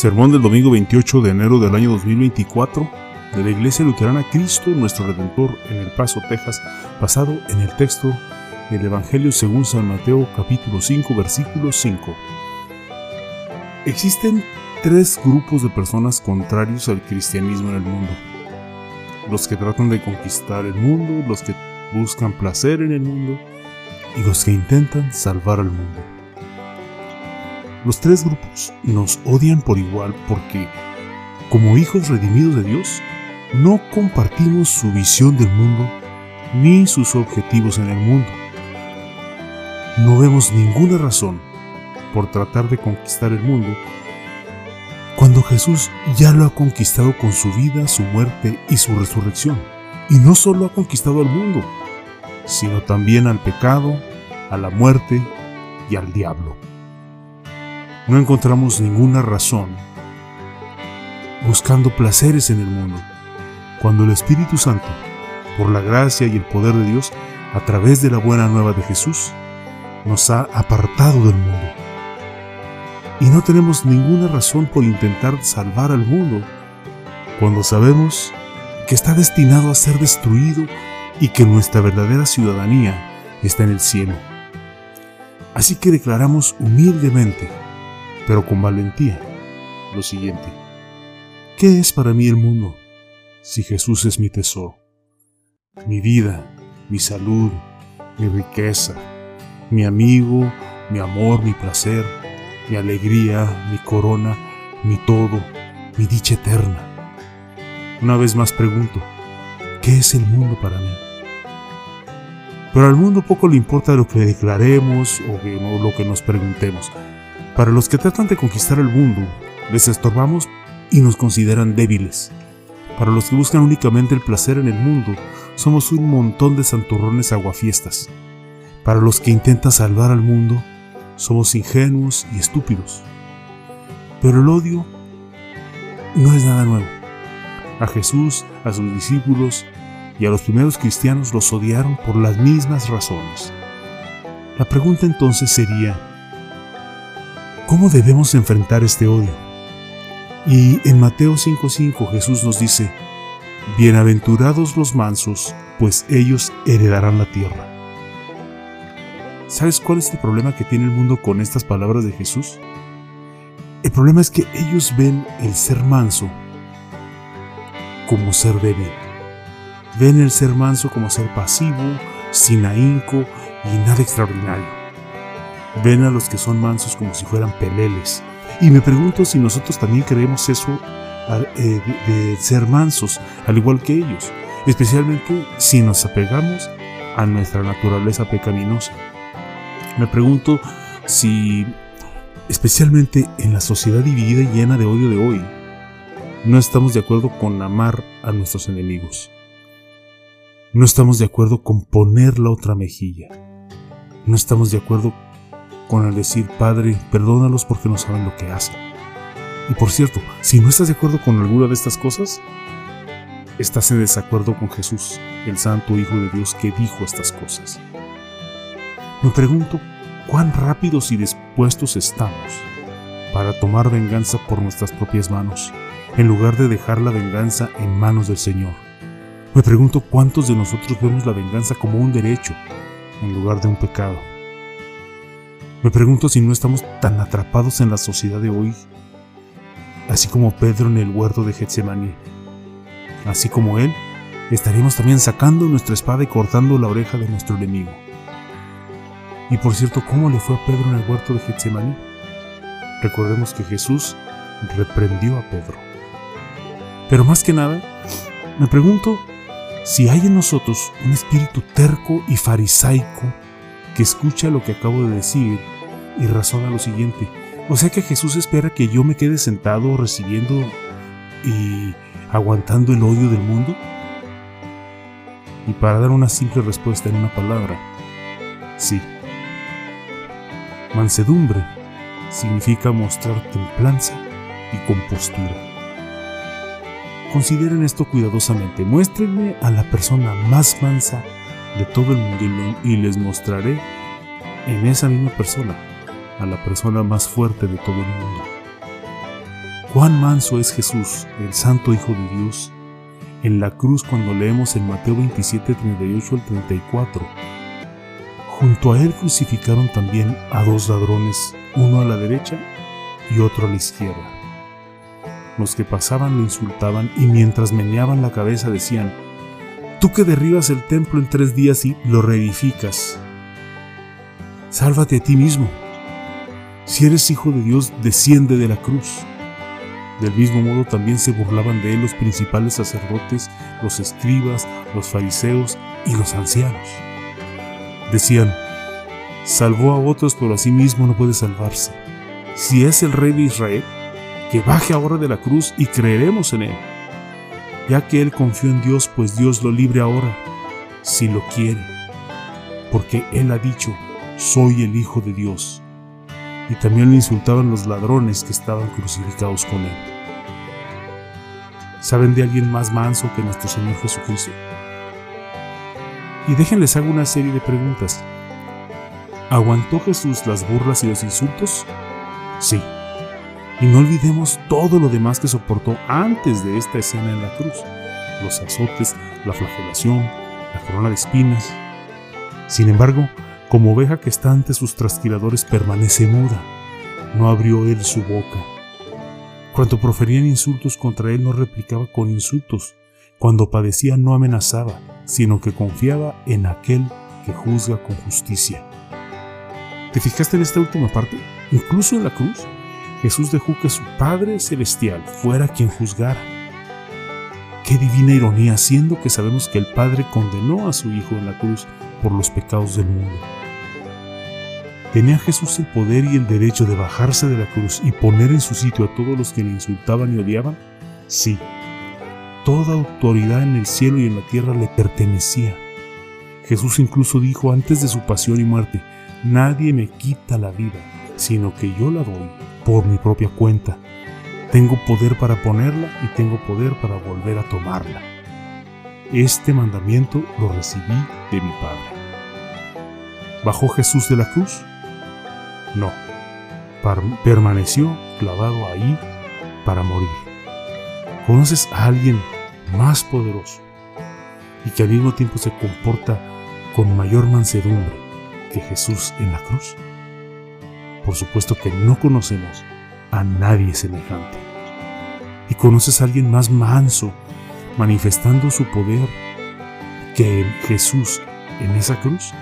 Sermón del domingo 28 de enero del año 2024 de la Iglesia Luterana Cristo Nuestro Redentor en El Paso, Texas, basado en el texto del Evangelio según San Mateo capítulo 5 versículo 5. Existen tres grupos de personas contrarios al cristianismo en el mundo. Los que tratan de conquistar el mundo, los que buscan placer en el mundo y los que intentan salvar al mundo. Los tres grupos nos odian por igual porque, como hijos redimidos de Dios, no compartimos su visión del mundo ni sus objetivos en el mundo. No vemos ninguna razón por tratar de conquistar el mundo cuando Jesús ya lo ha conquistado con su vida, su muerte y su resurrección. Y no solo ha conquistado al mundo, sino también al pecado, a la muerte y al diablo no encontramos ninguna razón buscando placeres en el mundo, cuando el Espíritu Santo, por la gracia y el poder de Dios, a través de la buena nueva de Jesús, nos ha apartado del mundo. Y no tenemos ninguna razón por intentar salvar al mundo, cuando sabemos que está destinado a ser destruido y que nuestra verdadera ciudadanía está en el cielo. Así que declaramos humildemente pero con valentía, lo siguiente. ¿Qué es para mí el mundo si Jesús es mi tesoro? Mi vida, mi salud, mi riqueza, mi amigo, mi amor, mi placer, mi alegría, mi corona, mi todo, mi dicha eterna. Una vez más pregunto, ¿qué es el mundo para mí? Pero al mundo poco le importa lo que declaremos o lo que nos preguntemos. Para los que tratan de conquistar el mundo, les estorbamos y nos consideran débiles. Para los que buscan únicamente el placer en el mundo, somos un montón de santurrones aguafiestas. Para los que intentan salvar al mundo, somos ingenuos y estúpidos. Pero el odio no es nada nuevo. A Jesús, a sus discípulos y a los primeros cristianos los odiaron por las mismas razones. La pregunta entonces sería, ¿Cómo debemos enfrentar este odio? Y en Mateo 5:5 Jesús nos dice, Bienaventurados los mansos, pues ellos heredarán la tierra. ¿Sabes cuál es el problema que tiene el mundo con estas palabras de Jesús? El problema es que ellos ven el ser manso como ser débil. Ven el ser manso como ser pasivo, sin ahínco y nada extraordinario. Ven a los que son mansos como si fueran peleles. Y me pregunto si nosotros también creemos eso eh, de, ser mansos, al igual que ellos, especialmente si nos apegamos a nuestra naturaleza pecaminosa. Me pregunto si, especialmente en la sociedad dividida y llena de odio de hoy, no estamos de acuerdo con amar a nuestros enemigos. No estamos de acuerdo con poner la otra mejilla. No estamos de acuerdo con el decir, Padre, perdónalos porque no saben lo que hacen. Y por cierto, si no estás de acuerdo con alguna de estas cosas, estás en desacuerdo con Jesús, el Santo Hijo de Dios que dijo estas cosas. Me pregunto cuán rápidos y dispuestos estamos para tomar venganza por nuestras propias manos, en lugar de dejar la venganza en manos del Señor. Me pregunto cuántos de nosotros vemos la venganza como un derecho en lugar de un pecado. Me pregunto si no estamos tan atrapados en la sociedad de hoy, así como Pedro en el huerto de Getsemaní. Así como él, estaremos también sacando nuestra espada y cortando la oreja de nuestro enemigo. Y por cierto, ¿cómo le fue a Pedro en el huerto de Getsemaní? Recordemos que Jesús reprendió a Pedro. Pero más que nada, me pregunto si hay en nosotros un espíritu terco y farisaico que escucha lo que acabo de decir y razona lo siguiente. O sea que Jesús espera que yo me quede sentado recibiendo y aguantando el odio del mundo. Y para dar una simple respuesta en una palabra, sí. Mansedumbre significa mostrar templanza y compostura. Consideren esto cuidadosamente. Muéstrenme a la persona más mansa de todo el mundo y les mostraré en esa misma persona a la persona más fuerte de todo el mundo. Cuán manso es Jesús, el Santo Hijo de Dios, en la cruz cuando leemos en Mateo 27, 38 al 34. Junto a él crucificaron también a dos ladrones, uno a la derecha y otro a la izquierda. Los que pasaban lo insultaban y mientras meneaban la cabeza decían, Tú que derribas el templo en tres días y lo reedificas, sálvate a ti mismo. Si eres hijo de Dios, desciende de la cruz. Del mismo modo también se burlaban de él los principales sacerdotes, los escribas, los fariseos y los ancianos. Decían, salvó a otros, pero a sí mismo no puede salvarse. Si es el rey de Israel, que baje ahora de la cruz y creeremos en Él, ya que Él confió en Dios, pues Dios lo libre ahora, si lo quiere, porque Él ha dicho, soy el Hijo de Dios. Y también le insultaban los ladrones que estaban crucificados con Él. ¿Saben de alguien más manso que nuestro Señor Jesucristo? Y déjenles hago una serie de preguntas. ¿Aguantó Jesús las burlas y los insultos? Sí. Y no olvidemos todo lo demás que soportó antes de esta escena en la cruz. Los azotes, la flagelación, la corona de espinas. Sin embargo, como oveja que está ante sus trasquiladores permanece muda. No abrió él su boca. Cuando proferían insultos contra él no replicaba con insultos. Cuando padecía no amenazaba, sino que confiaba en aquel que juzga con justicia. ¿Te fijaste en esta última parte? Incluso en la cruz, Jesús dejó que su Padre Celestial fuera quien juzgara. Qué divina ironía, siendo que sabemos que el Padre condenó a su Hijo en la cruz por los pecados del mundo. ¿Tenía Jesús el poder y el derecho de bajarse de la cruz y poner en su sitio a todos los que le insultaban y odiaban? Sí. Toda autoridad en el cielo y en la tierra le pertenecía. Jesús incluso dijo antes de su pasión y muerte, Nadie me quita la vida, sino que yo la doy por mi propia cuenta. Tengo poder para ponerla y tengo poder para volver a tomarla. Este mandamiento lo recibí de mi Padre. ¿Bajó Jesús de la cruz? No. permaneció clavado ahí para morir. ¿Conoces a alguien más poderoso y que al mismo tiempo se comporta con mayor mansedumbre que Jesús en la cruz? Por supuesto que no conocemos a nadie semejante. ¿Y conoces a alguien más manso, manifestando su poder que Jesús en esa cruz?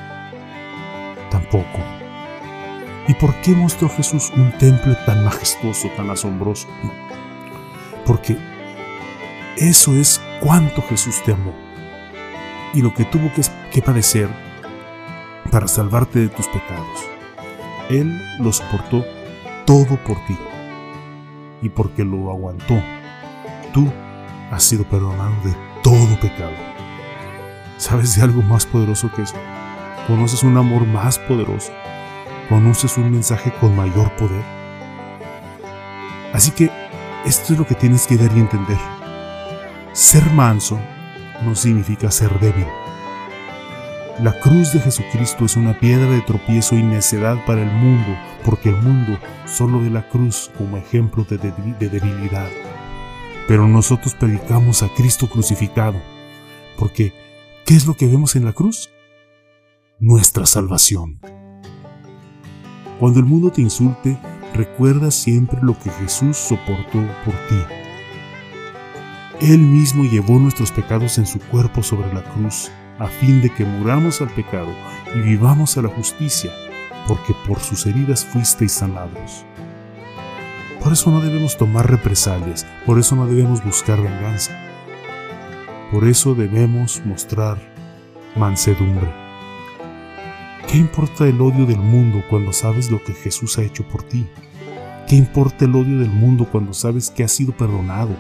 Tampoco. ¿Y por qué mostró Jesús un templo tan majestuoso, tan asombroso? Porque eso es cuánto Jesús te amó y lo que tuvo que, que padecer para salvarte de tus pecados. Él lo soportó todo por ti. Y porque lo aguantó, tú has sido perdonado de todo pecado. ¿Sabes de algo más poderoso que eso? ¿Conoces un amor más poderoso? ¿Conoces un mensaje con mayor poder? Así que esto es lo que tienes que ver y entender. Ser manso no significa ser débil. La cruz de Jesucristo es una piedra de tropiezo y necedad para el mundo, porque el mundo solo ve la cruz como ejemplo de, debilidad. Pero nosotros predicamos a Cristo crucificado, porque ¿qué es lo que vemos en la cruz? Nuestra salvación. Cuando el mundo te insulte, recuerda siempre lo que Jesús soportó por ti. Él mismo llevó nuestros pecados en su cuerpo sobre la cruz a fin de que muramos al pecado y vivamos a la justicia, porque por sus heridas fuisteis sanados. Por eso no debemos tomar represalias, por eso no debemos buscar venganza. Por eso debemos mostrar mansedumbre. ¿Qué importa el odio del mundo cuando sabes lo que Jesús ha hecho por ti? ¿Qué importa el odio del mundo cuando sabes que has sido perdonado?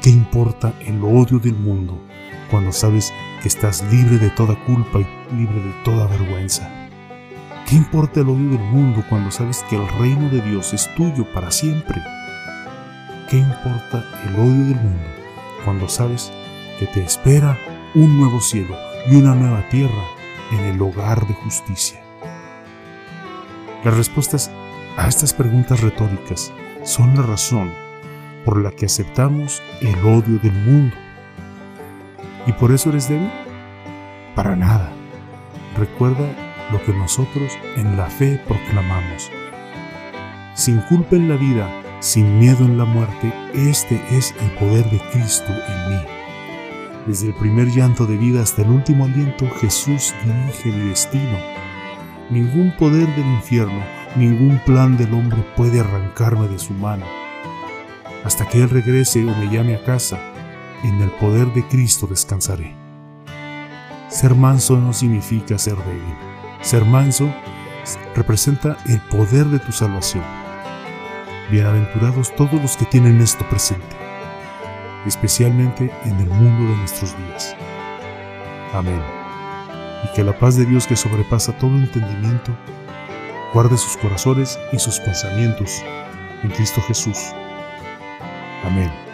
¿Qué importa el odio del mundo cuando sabes que estás libre de toda culpa y libre de toda vergüenza? ¿Qué importa el odio del mundo cuando sabes que el reino de Dios es tuyo para siempre? ¿Qué importa el odio del mundo cuando sabes que te espera un nuevo cielo y una nueva tierra en el hogar de justicia? Las respuestas a estas preguntas retóricas son la razón por la que aceptamos el odio del mundo. ¿Y por eso eres débil? Para nada. Recuerda lo que nosotros en la fe proclamamos. Sin culpa en la vida, sin miedo en la muerte, este es el poder de Cristo en mí. Desde el primer llanto de vida hasta el último aliento, Jesús dirige mi destino. Ningún poder del infierno Ningún plan del hombre puede arrancarme de su mano. Hasta que Él regrese o me llame a casa, en el poder de Cristo descansaré. Ser manso no significa ser débil. Ser manso representa el poder de tu salvación. Bienaventurados todos los que tienen esto presente, especialmente en el mundo de nuestros días. Amén. Y que la paz de Dios que sobrepasa todo entendimiento guarde sus corazones y sus pensamientos en Cristo Jesús. Amén.